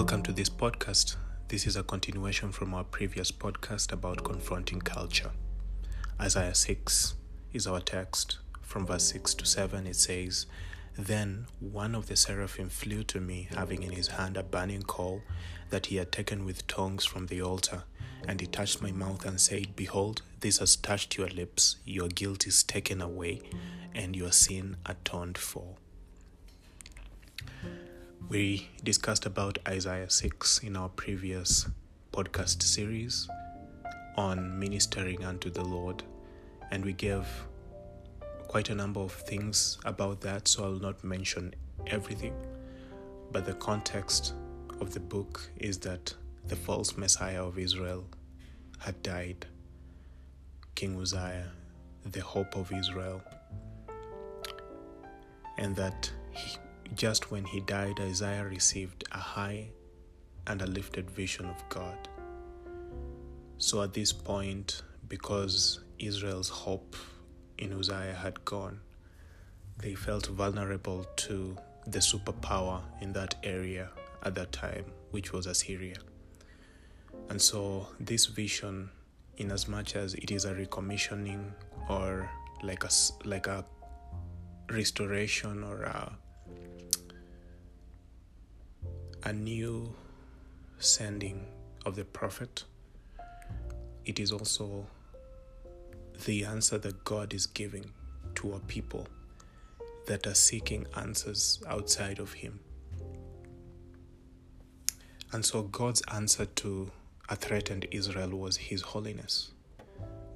Welcome to this podcast. This is a continuation from our previous podcast about confronting culture. Isaiah 6 is our text. From verse 6 to 7, it says, Then one of the seraphim flew to me, having in his hand a burning coal that he had taken with tongs from the altar. And he touched my mouth and said, Behold, this has touched your lips. Your guilt is taken away, and your sin atoned for. We discussed about Isaiah 6 in our previous podcast series on ministering unto the Lord, and we gave quite a number of things about that, so I'll not mention everything. But the context of the book is that the false Messiah of Israel had died, King Uzziah, the hope of Israel, and that he just when he died, Isaiah received a high and a lifted vision of God. So at this point, because Israel's hope in Uzziah had gone, they felt vulnerable to the superpower in that area at that time, which was Assyria. And so, this vision, in as much as it is a recommissioning or like a, like a restoration or a a new sending of the prophet, it is also the answer that God is giving to a people that are seeking answers outside of Him. And so God's answer to a threatened Israel was His holiness.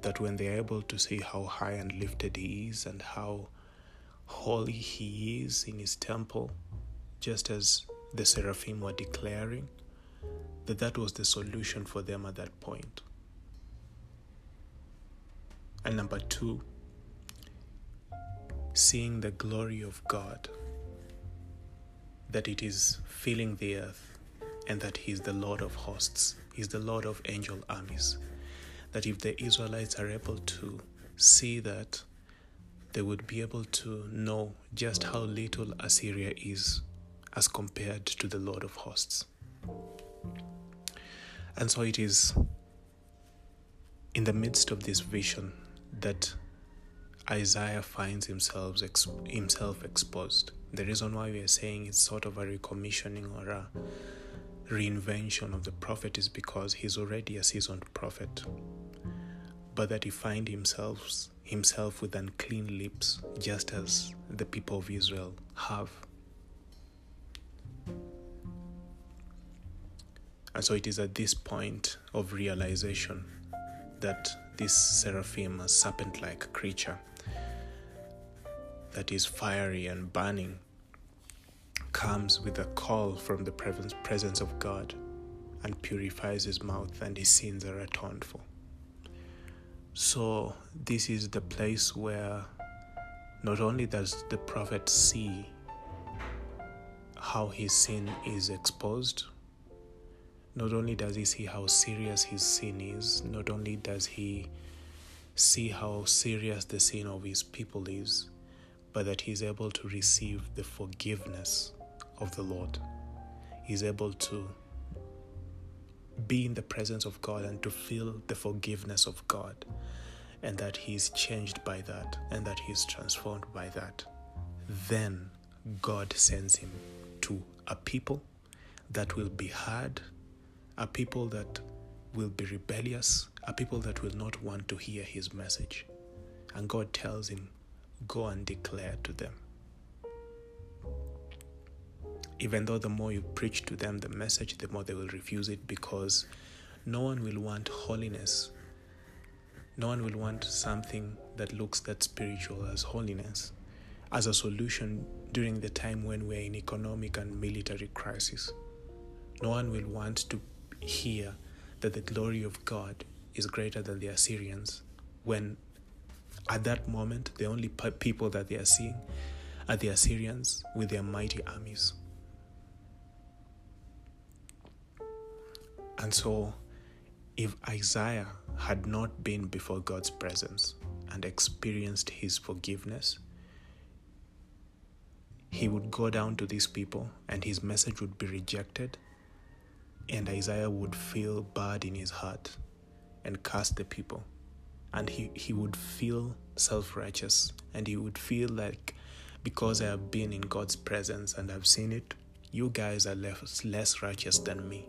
That when they are able to see how high and lifted He is and how holy He is in His temple, just as the seraphim were declaring that that was the solution for them at that point. And number two, seeing the glory of God, that it is filling the earth, and that He is the Lord of hosts, He is the Lord of angel armies. That if the Israelites are able to see that, they would be able to know just how little Assyria is as compared to the Lord of hosts. And so it is in the midst of this vision that Isaiah finds himself, himself exposed. The reason why we are saying it's sort of a recommissioning or a reinvention of the prophet is because he's already a seasoned prophet, but that he finds himself himself with unclean lips, just as the people of Israel have. And so it is at this point of realization that this seraphim, a serpent like creature that is fiery and burning, comes with a call from the presence of God and purifies his mouth, and his sins are atoned for. So, this is the place where not only does the prophet see how his sin is exposed, not only does he see how serious his sin is, not only does he see how serious the sin of his people is, but that he's able to receive the forgiveness of the Lord. He's able to be in the presence of God and to feel the forgiveness of God, and that he's changed by that, and that he's transformed by that. Then God sends him to a people that will be hard are people that will be rebellious, are people that will not want to hear his message. And God tells him, Go and declare to them. Even though the more you preach to them the message, the more they will refuse it because no one will want holiness. No one will want something that looks that spiritual as holiness as a solution during the time when we're in economic and military crisis. No one will want to hear that the glory of God is greater than the Assyrians when at that moment the only people that they are seeing are the Assyrians with their mighty armies. And so, if Isaiah had not been before God's presence and experienced his forgiveness, he would go down to these people and his message would be rejected and Isaiah would feel bad in his heart and curse the people. And he, he would feel self righteous and he would feel like because I have been in God's presence and I've seen it, you guys are less, less righteous than me.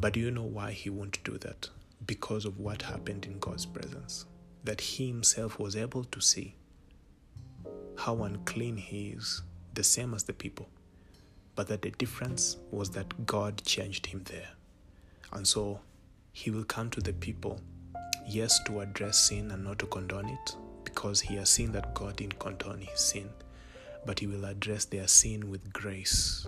But do you know why he won't do that? Because of what happened in God's presence. That he himself was able to see how unclean he is, the same as the people. But that the difference was that God changed him there. And so he will come to the people, yes, to address sin and not to condone it, because he has seen that God didn't condone his sin, but he will address their sin with grace.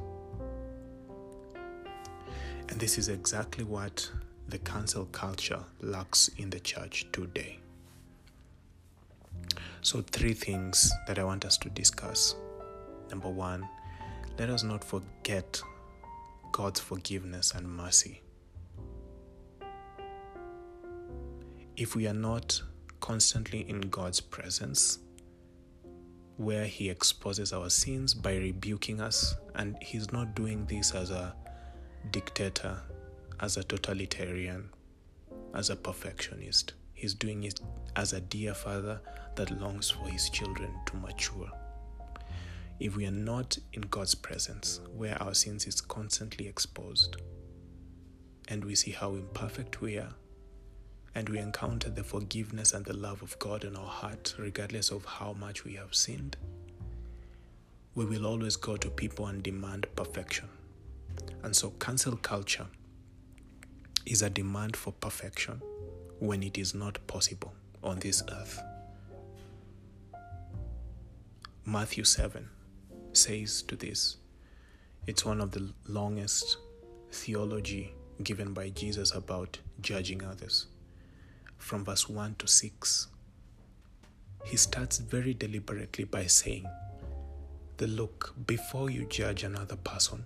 And this is exactly what the cancel culture lacks in the church today. So, three things that I want us to discuss. Number one, let us not forget God's forgiveness and mercy. If we are not constantly in God's presence, where He exposes our sins by rebuking us, and He's not doing this as a dictator, as a totalitarian, as a perfectionist. He's doing it as a dear father that longs for his children to mature. If we are not in God's presence, where our sins is constantly exposed, and we see how imperfect we are, and we encounter the forgiveness and the love of God in our heart, regardless of how much we have sinned, we will always go to people and demand perfection. And so, cancel culture is a demand for perfection when it is not possible on this earth. Matthew 7 says to this, it's one of the longest theology given by Jesus about judging others. From verse 1 to 6, he starts very deliberately by saying, The look, before you judge another person,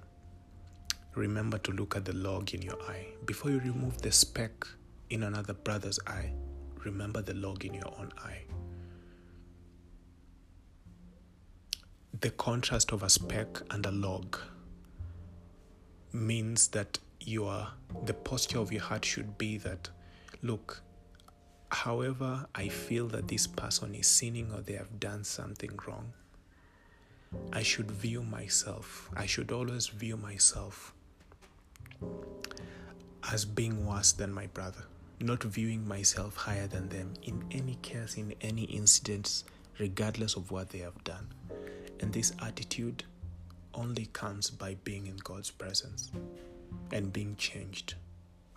remember to look at the log in your eye. Before you remove the speck in another brother's eye, remember the log in your own eye. The contrast of a speck and a log means that you are the posture of your heart should be that look however i feel that this person is sinning or they have done something wrong i should view myself i should always view myself as being worse than my brother not viewing myself higher than them in any case in any incidents regardless of what they have done and this attitude only comes by being in God's presence and being changed,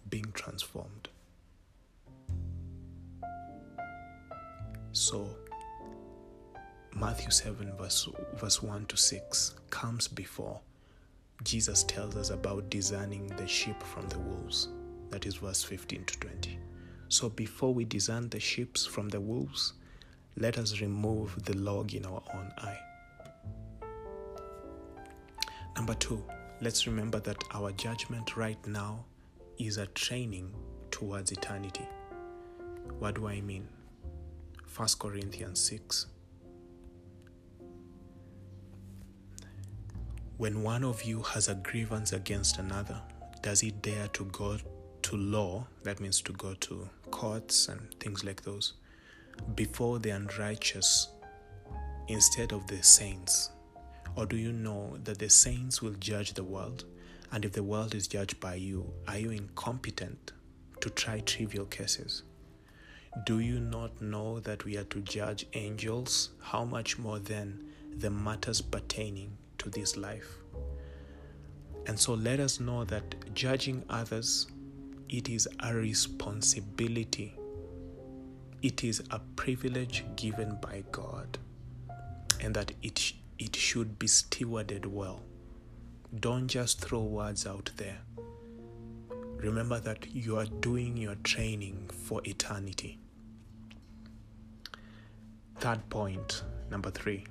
being transformed. So, Matthew 7, verse, verse 1 to 6 comes before Jesus tells us about discerning the sheep from the wolves. That is verse 15 to 20. So, before we discern the sheep from the wolves, let us remove the log in our own eye. Number two, let's remember that our judgment right now is a training towards eternity. What do I mean? 1 Corinthians 6. When one of you has a grievance against another, does he dare to go to law? That means to go to courts and things like those before the unrighteous instead of the saints. Or do you know that the saints will judge the world? And if the world is judged by you, are you incompetent to try trivial cases? Do you not know that we are to judge angels? How much more then the matters pertaining to this life? And so let us know that judging others, it is a responsibility. It is a privilege given by God, and that it it should be stewarded well. Don't just throw words out there. Remember that you are doing your training for eternity. Third point, number three.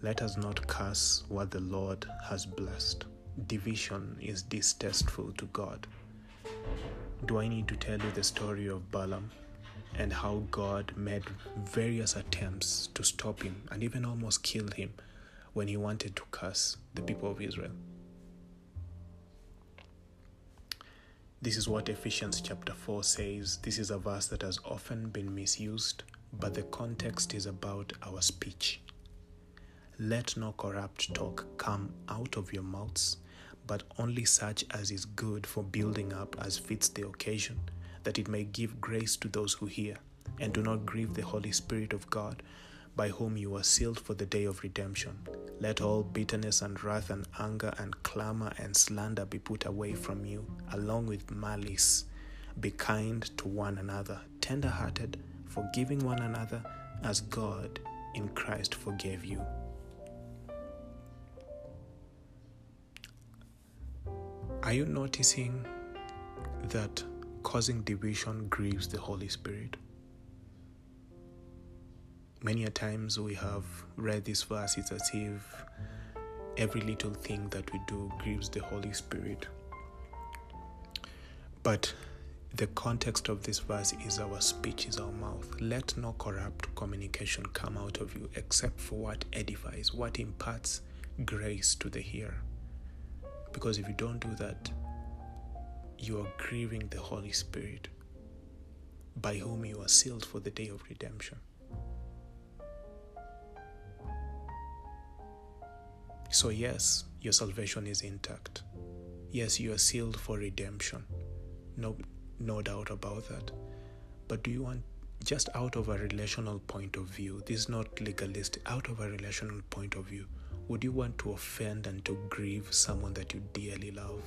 Let us not curse what the Lord has blessed. Division is distasteful to God. Do I need to tell you the story of Balaam? And how God made various attempts to stop him and even almost killed him when he wanted to curse the people of Israel. This is what Ephesians chapter 4 says. This is a verse that has often been misused, but the context is about our speech. Let no corrupt talk come out of your mouths, but only such as is good for building up as fits the occasion, that it may give grace to those who hear. And do not grieve the Holy Spirit of God, by whom you are sealed for the day of redemption. Let all bitterness and wrath and anger and clamor and slander be put away from you, along with malice. Be kind to one another, tender hearted, forgiving one another, as God in Christ forgave you. Are you noticing that causing division grieves the Holy Spirit? Many a times we have read this verse, it's as if every little thing that we do grieves the Holy Spirit. But the context of this verse is our speech, is our mouth. Let no corrupt communication come out of you except for what edifies, what imparts grace to the hearer. Because if you don't do that, you are grieving the Holy Spirit, by whom you are sealed for the day of redemption. So, yes, your salvation is intact. Yes, you are sealed for redemption. No, no doubt about that. But do you want, just out of a relational point of view, this is not legalistic, out of a relational point of view, would you want to offend and to grieve someone that you dearly love?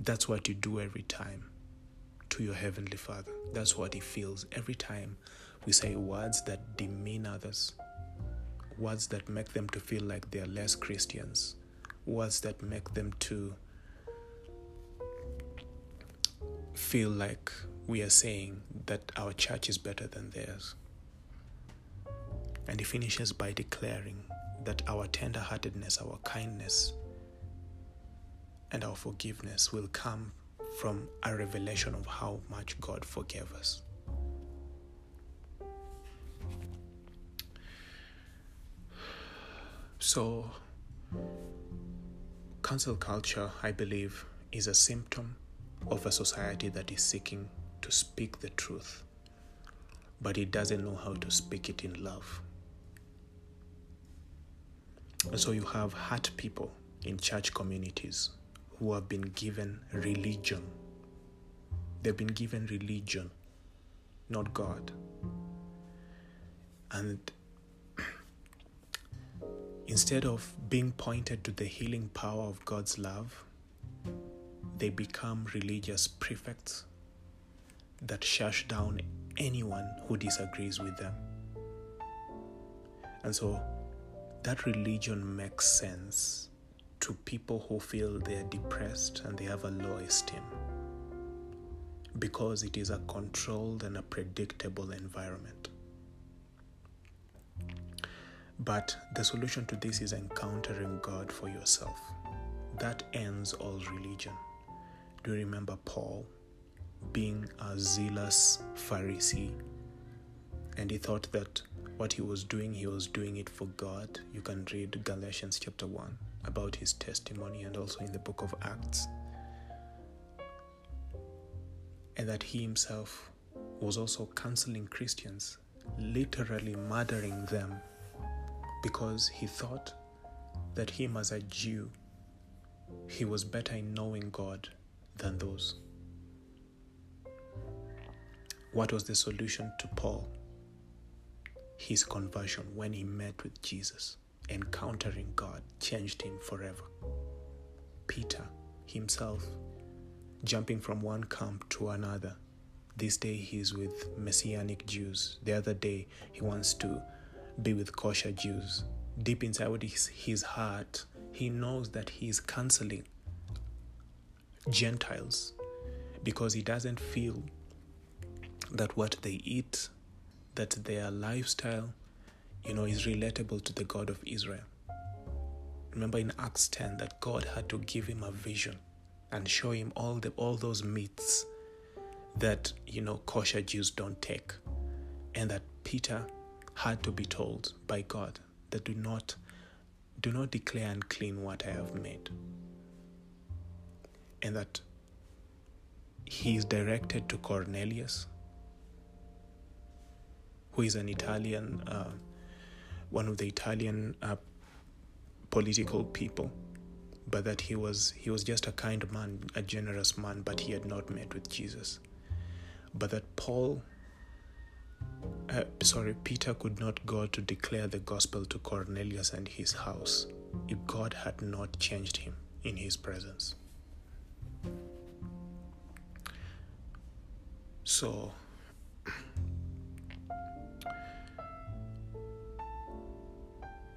That's what you do every time to your Heavenly Father. That's what He feels every time we say words that demean others, words that make them to feel like they are less Christians, words that make them to feel like we are saying that our church is better than theirs. And he finishes by declaring that our tenderheartedness, our kindness, and our forgiveness will come from a revelation of how much God forgave us. So, cancel culture, I believe, is a symptom of a society that is seeking to speak the truth, but it doesn't know how to speak it in love. And so you have hurt people in church communities who have been given religion. They've been given religion, not God. And instead of being pointed to the healing power of God's love, they become religious prefects that shush down anyone who disagrees with them. And so that religion makes sense to people who feel they are depressed and they have a low esteem because it is a controlled and a predictable environment. But the solution to this is encountering God for yourself. That ends all religion. Do you remember Paul being a zealous Pharisee? And he thought that what he was doing, he was doing it for God. You can read Galatians chapter 1 about his testimony and also in the book of Acts. And that he himself was also counseling Christians, literally murdering them because he thought that him as a Jew, he was better in knowing God than those. What was the solution to Paul? his conversion when he met with Jesus, encountering God, changed him forever. Peter himself, jumping from one camp to another. This day he's with Messianic Jews. The other day he wants to be with kosher Jews. Deep inside his, his heart, he knows that he is canceling Gentiles because he doesn't feel that what they eat that their lifestyle, you know, is relatable to the God of Israel. Remember in Acts 10 that God had to give him a vision and show him all the all those myths that you know kosher Jews don't take, and that Peter had to be told by God that do not do not declare unclean what I have made. And that he is directed to Cornelius, who is an Italian, uh, one of the Italian uh, political people, but that he was he was just a kind man, a generous man, but he had not met with Jesus. But that Paul, uh, sorry, Peter could not go to declare the gospel to Cornelius and his house if God had not changed him in his presence. So,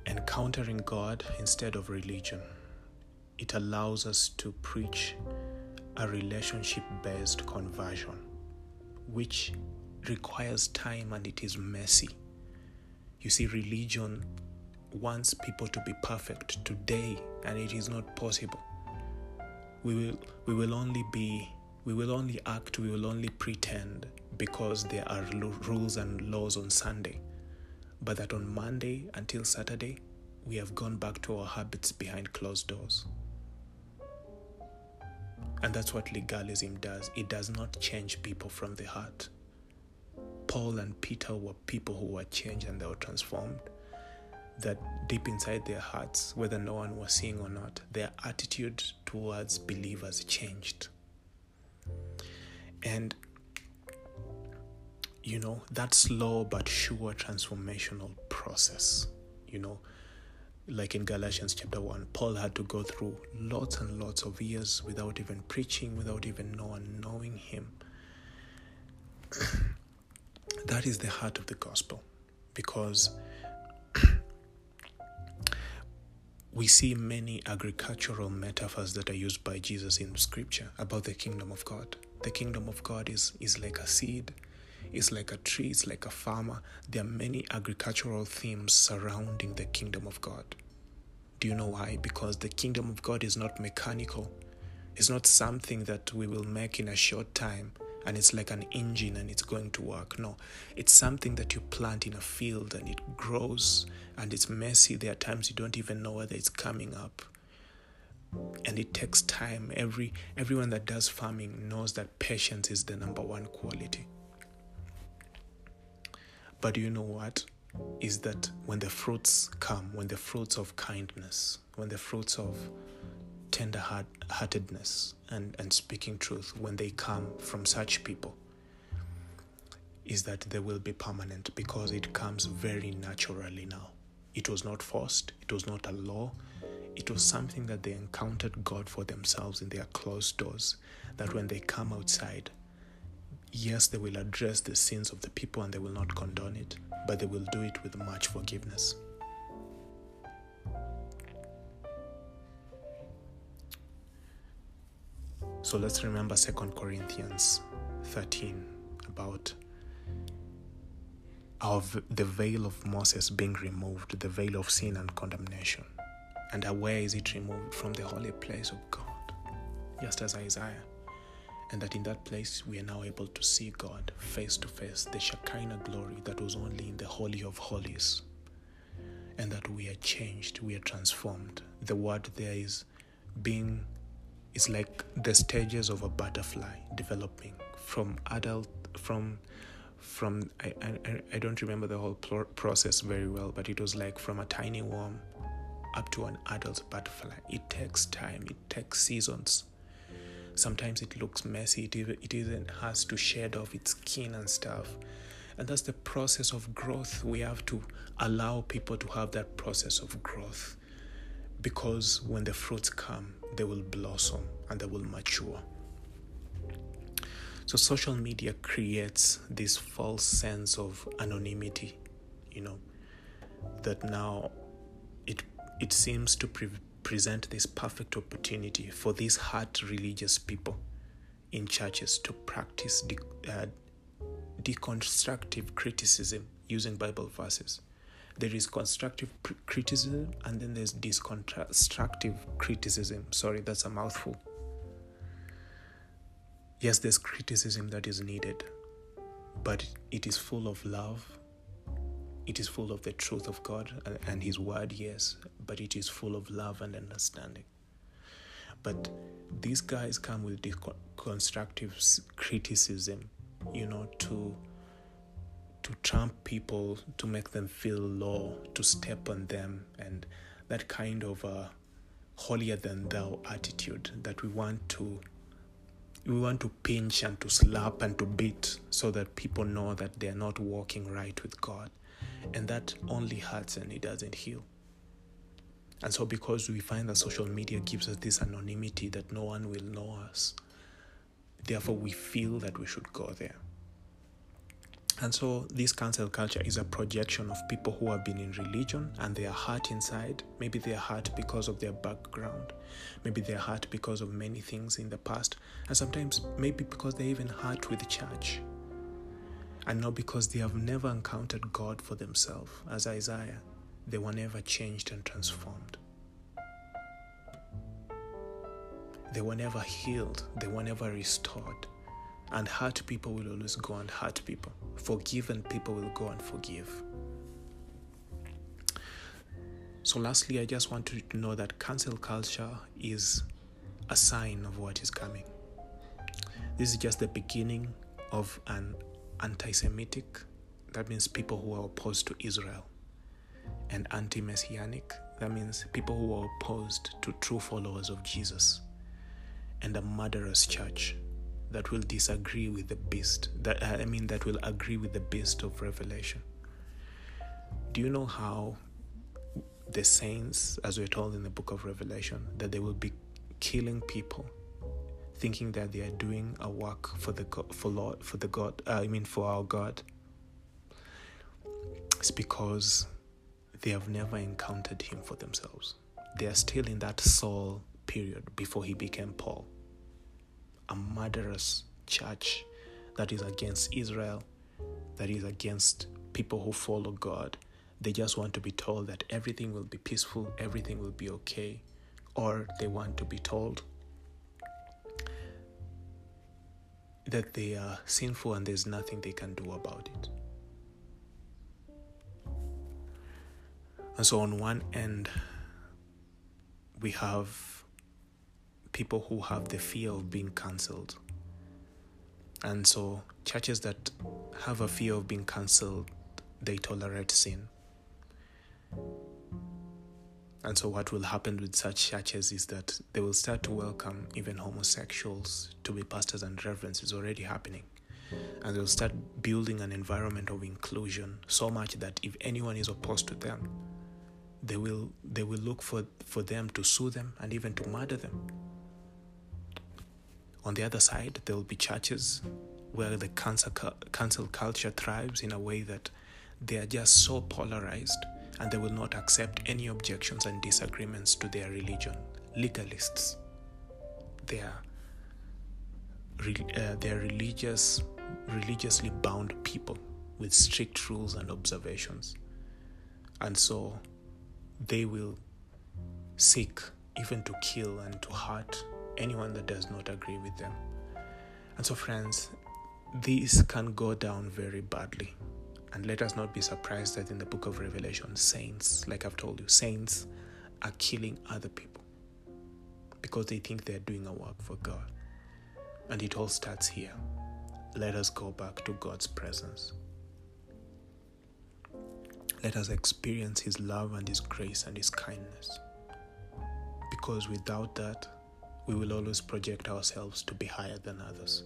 encountering God instead of religion, it allows us to preach a relationship based conversion, which requires time and it is messy. You see, religion wants people to be perfect today, and it is not possible. We will, we will only be, we will only act, we will only pretend because there are rules and laws on Sunday. But that on Monday until Saturday, we have gone back to our habits behind closed doors. And that's what legalism does. It does not change people from the heart. Paul and Peter were people who were changed and they were transformed that deep inside their hearts, whether no one was seeing or not, their attitude towards believers changed. And, you know, that slow but sure transformational process, you know, like in Galatians chapter 1, Paul had to go through lots and lots of years without even preaching, without even no one knowing him. that is the heart of the gospel because we see many agricultural metaphors that are used by Jesus in scripture about the kingdom of God. The kingdom of God is, is like a seed, it's like a tree, it's like a farmer. There are many agricultural themes surrounding the kingdom of God. Do you know why? Because the kingdom of God is not mechanical, it's not something that we will make in a short time and it's like an engine and it's going to work. No, it's something that you plant in a field and it grows and it's messy. There are times you don't even know whether it's coming up. And it takes time. Every everyone that does farming knows that patience is the number one quality. But you know what? Is that when the fruits come, when the fruits of kindness, when the fruits of tender heartedness and, and speaking truth when they come from such people is that they will be permanent because it comes very naturally now. It was not forced, it was not a law, it was something that they encountered God for themselves in their closed doors. That when they come outside, yes, they will address the sins of the people and they will not condone it, but they will do it with much forgiveness. So let's remember 2 Corinthians 13 about our, the veil of Moses being removed, the veil of sin and condemnation. And where is it removed? From the holy place of God, just as Isaiah. And that in that place we are now able to see God face to face, the Shekinah glory that was only in the Holy of Holies. And that we are changed, we are transformed. The word there is being it's like the stages of a butterfly developing from adult from from I, I, I don't remember the whole process very well but it was like from a tiny worm up to an adult butterfly it takes time it takes seasons sometimes it looks messy it it even has to shed off its skin and stuff and that's the process of growth we have to allow people to have that process of growth because when the fruits come they will blossom and they will mature. So, social media creates this false sense of anonymity, you know, that now it, it seems to pre- present this perfect opportunity for these heart religious people in churches to practice de- uh, deconstructive criticism using Bible verses there is constructive criticism and then there's deconstructive criticism. Sorry, that's a mouthful. Yes, there's criticism that is needed, but it is full of love. It is full of the truth of God and His word, yes, but it is full of love and understanding. But these guys come with constructive criticism, you know, to to trump people, to make them feel low, to step on them, and that kind of a holier than thou attitude that we want to we want to pinch and to slap and to beat so that people know that they're not walking right with God. And that only hurts and it doesn't heal. And so, because we find that social media gives us this anonymity that no one will know us, therefore we feel that we should go there. And so, this cancel culture is a projection of people who have been in religion and they are hurt inside. Maybe they are hurt because of their background. Maybe they are hurt because of many things in the past. And sometimes, maybe because they even hurt with the church. And not because they have never encountered God for themselves, as Isaiah. They were never changed and transformed. They were never healed. They were never restored. And hurt people will always go and hurt people. Forgiven people will go and forgive. So, lastly, I just want you to know that cancel culture is a sign of what is coming. This is just the beginning of an anti Semitic, that means people who are opposed to Israel, and anti messianic, that means people who are opposed to true followers of Jesus, and a murderous church that will disagree with the beast that I mean that will agree with the beast of revelation. Do you know how the saints, as we're told in the book of Revelation, that they will be killing people, thinking that they are doing a work for the for Lord for the God uh, I mean for our God. It's because they have never encountered Him for themselves. They are still in that Saul period before he became Paul a murderous church that is against Israel, that is against people who follow God. They just want to be told that everything will be peaceful, everything will be okay, or they want to be told that they are sinful and there's nothing they can do about it. And so, on one end, we have people who have the fear of being cancelled. And so, churches that have a fear of being cancelled, they tolerate sin. And so, what will happen with such churches is that they will start to welcome even homosexuals to be pastors and reverends. It's already happening. And they'll start building an environment of inclusion so much that if anyone is opposed to them, they will they will look for, for them to sue them and even to murder them. On the other side, there will be churches where the cancel, cancel culture thrives in a way that they are just so polarized and they will not accept any objections and disagreements to their religion. Legalists. They are, uh, are religious, religiously bound people with strict rules and observations. And so they will seek even to kill and to hurt anyone that does not agree with them. And so, friends, this can go down very badly. And let us not be surprised that in the book of Revelation, saints, like I've told you, saints are killing other people because they think they're doing a work for God. And it all starts here. Let us go back to God's presence. Let us experience His love and His grace and His kindness. Because without that, we will always project ourselves to be higher than others.